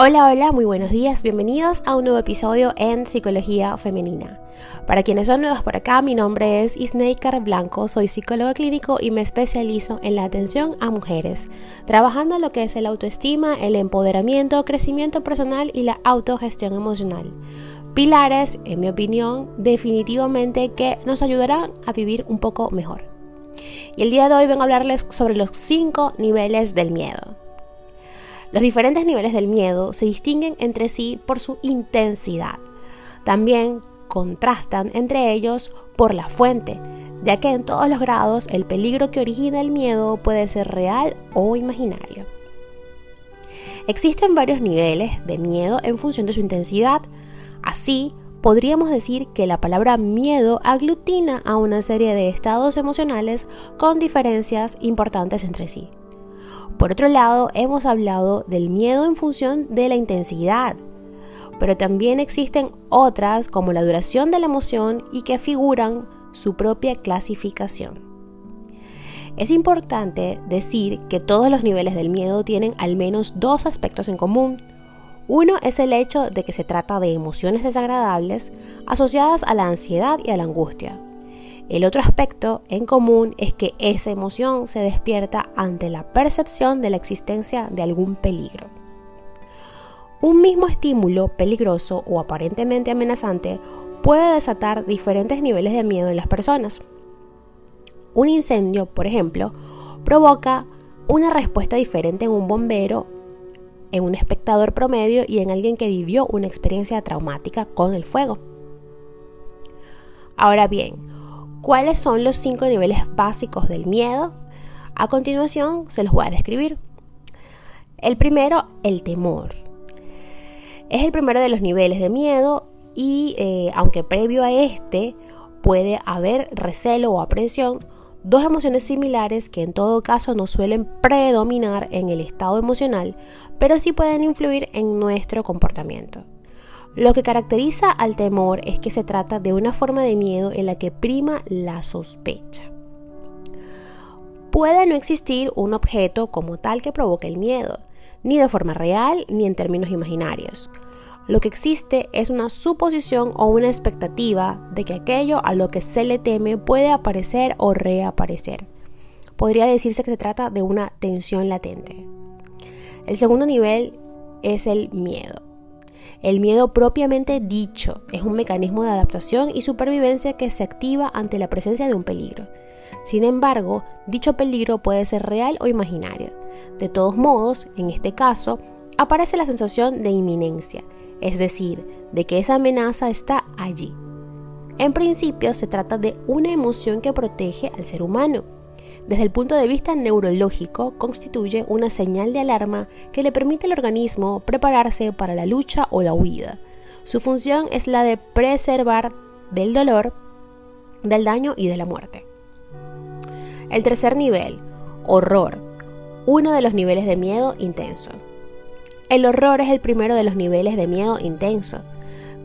Hola, hola, muy buenos días, bienvenidos a un nuevo episodio en Psicología Femenina. Para quienes son nuevos por acá, mi nombre es Isneikar Blanco, soy psicólogo clínico y me especializo en la atención a mujeres, trabajando lo que es el autoestima, el empoderamiento, crecimiento personal y la autogestión emocional. Pilares, en mi opinión, definitivamente que nos ayudarán a vivir un poco mejor. Y el día de hoy vengo a hablarles sobre los 5 niveles del miedo. Los diferentes niveles del miedo se distinguen entre sí por su intensidad. También contrastan entre ellos por la fuente, ya que en todos los grados el peligro que origina el miedo puede ser real o imaginario. Existen varios niveles de miedo en función de su intensidad. Así, podríamos decir que la palabra miedo aglutina a una serie de estados emocionales con diferencias importantes entre sí. Por otro lado, hemos hablado del miedo en función de la intensidad, pero también existen otras como la duración de la emoción y que figuran su propia clasificación. Es importante decir que todos los niveles del miedo tienen al menos dos aspectos en común. Uno es el hecho de que se trata de emociones desagradables asociadas a la ansiedad y a la angustia. El otro aspecto en común es que esa emoción se despierta ante la percepción de la existencia de algún peligro. Un mismo estímulo peligroso o aparentemente amenazante puede desatar diferentes niveles de miedo en las personas. Un incendio, por ejemplo, provoca una respuesta diferente en un bombero, en un espectador promedio y en alguien que vivió una experiencia traumática con el fuego. Ahora bien, ¿Cuáles son los cinco niveles básicos del miedo? A continuación se los voy a describir. El primero, el temor. Es el primero de los niveles de miedo y eh, aunque previo a este puede haber recelo o aprensión, dos emociones similares que en todo caso no suelen predominar en el estado emocional, pero sí pueden influir en nuestro comportamiento. Lo que caracteriza al temor es que se trata de una forma de miedo en la que prima la sospecha. Puede no existir un objeto como tal que provoque el miedo, ni de forma real ni en términos imaginarios. Lo que existe es una suposición o una expectativa de que aquello a lo que se le teme puede aparecer o reaparecer. Podría decirse que se trata de una tensión latente. El segundo nivel es el miedo. El miedo propiamente dicho es un mecanismo de adaptación y supervivencia que se activa ante la presencia de un peligro. Sin embargo, dicho peligro puede ser real o imaginario. De todos modos, en este caso, aparece la sensación de inminencia, es decir, de que esa amenaza está allí. En principio se trata de una emoción que protege al ser humano desde el punto de vista neurológico, constituye una señal de alarma que le permite al organismo prepararse para la lucha o la huida. Su función es la de preservar del dolor, del daño y de la muerte. El tercer nivel, horror, uno de los niveles de miedo intenso. El horror es el primero de los niveles de miedo intenso.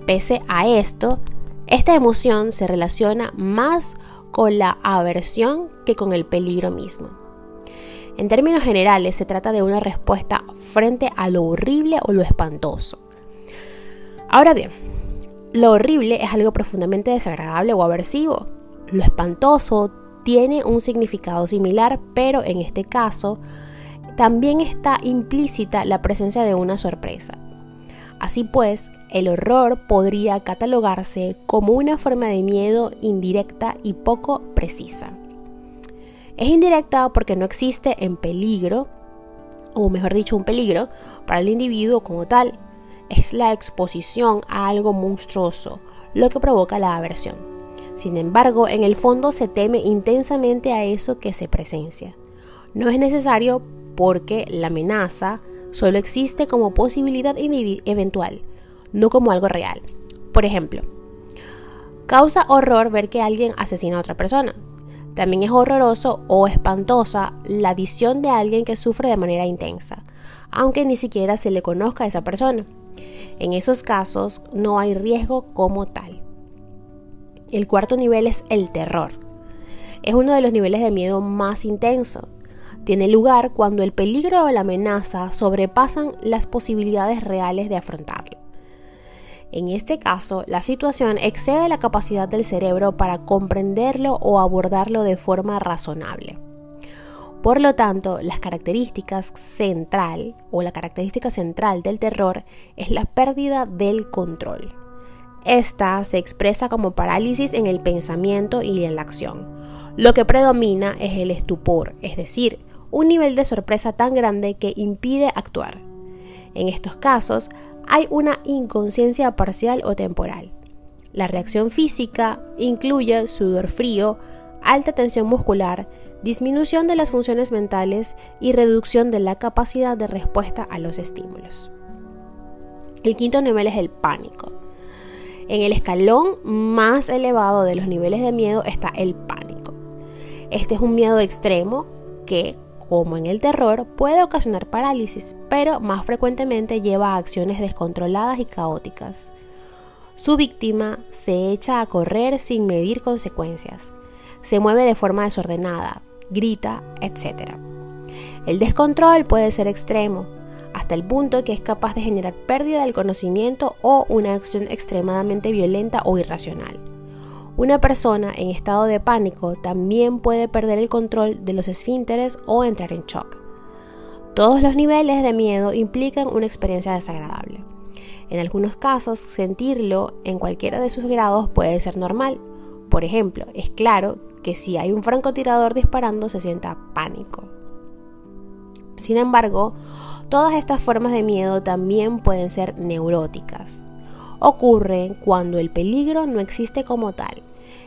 Pese a esto, esta emoción se relaciona más con la aversión que con el peligro mismo. En términos generales, se trata de una respuesta frente a lo horrible o lo espantoso. Ahora bien, lo horrible es algo profundamente desagradable o aversivo. Lo espantoso tiene un significado similar, pero en este caso también está implícita la presencia de una sorpresa. Así pues, el horror podría catalogarse como una forma de miedo indirecta y poco precisa. Es indirecta porque no existe en peligro, o mejor dicho, un peligro para el individuo como tal. Es la exposición a algo monstruoso lo que provoca la aversión. Sin embargo, en el fondo se teme intensamente a eso que se presencia. No es necesario porque la amenaza solo existe como posibilidad eventual, no como algo real. Por ejemplo, causa horror ver que alguien asesina a otra persona. También es horroroso o espantosa la visión de alguien que sufre de manera intensa, aunque ni siquiera se le conozca a esa persona. En esos casos no hay riesgo como tal. El cuarto nivel es el terror. Es uno de los niveles de miedo más intenso. Tiene lugar cuando el peligro o la amenaza sobrepasan las posibilidades reales de afrontarlo. En este caso, la situación excede la capacidad del cerebro para comprenderlo o abordarlo de forma razonable. Por lo tanto, las características central o la característica central del terror es la pérdida del control. Esta se expresa como parálisis en el pensamiento y en la acción. Lo que predomina es el estupor, es decir, un nivel de sorpresa tan grande que impide actuar. En estos casos, hay una inconsciencia parcial o temporal. La reacción física incluye sudor frío, alta tensión muscular, disminución de las funciones mentales y reducción de la capacidad de respuesta a los estímulos. El quinto nivel es el pánico. En el escalón más elevado de los niveles de miedo está el pánico. Este es un miedo extremo que, como en el terror, puede ocasionar parálisis, pero más frecuentemente lleva a acciones descontroladas y caóticas. Su víctima se echa a correr sin medir consecuencias, se mueve de forma desordenada, grita, etc. El descontrol puede ser extremo, hasta el punto que es capaz de generar pérdida del conocimiento o una acción extremadamente violenta o irracional. Una persona en estado de pánico también puede perder el control de los esfínteres o entrar en shock. Todos los niveles de miedo implican una experiencia desagradable. En algunos casos, sentirlo en cualquiera de sus grados puede ser normal. Por ejemplo, es claro que si hay un francotirador disparando se sienta pánico. Sin embargo, todas estas formas de miedo también pueden ser neuróticas ocurren cuando el peligro no existe como tal.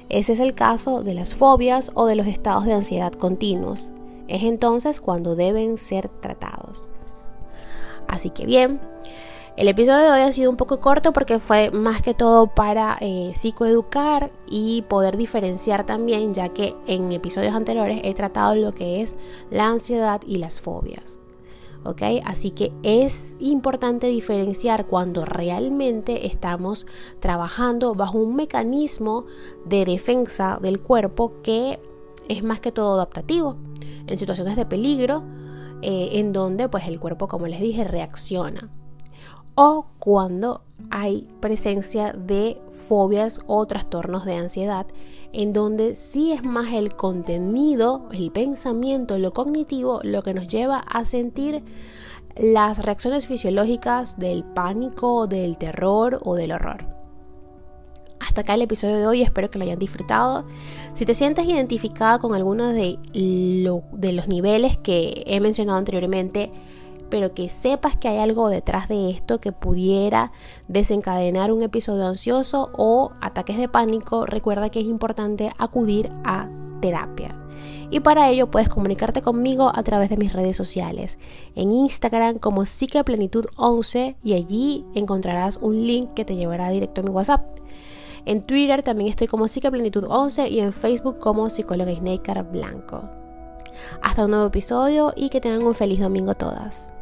Ese es el caso de las fobias o de los estados de ansiedad continuos. Es entonces cuando deben ser tratados. Así que bien, el episodio de hoy ha sido un poco corto porque fue más que todo para eh, psicoeducar y poder diferenciar también, ya que en episodios anteriores he tratado lo que es la ansiedad y las fobias. Así que es importante diferenciar cuando realmente estamos trabajando bajo un mecanismo de defensa del cuerpo que es más que todo adaptativo en situaciones de peligro eh, en donde pues el cuerpo como les dije reacciona. O cuando hay presencia de fobias o trastornos de ansiedad en donde sí es más el contenido, el pensamiento, lo cognitivo, lo que nos lleva a sentir las reacciones fisiológicas del pánico, del terror o del horror. Hasta acá el episodio de hoy, espero que lo hayan disfrutado. Si te sientes identificada con alguno de, de los niveles que he mencionado anteriormente, pero que sepas que hay algo detrás de esto que pudiera desencadenar un episodio ansioso o ataques de pánico, recuerda que es importante acudir a terapia. Y para ello puedes comunicarte conmigo a través de mis redes sociales. En Instagram como psiqueplenitud11 y allí encontrarás un link que te llevará directo a mi WhatsApp. En Twitter también estoy como psiqueplenitud11 y en Facebook como psicóloga Snaker Blanco. Hasta un nuevo episodio y que tengan un feliz domingo todas.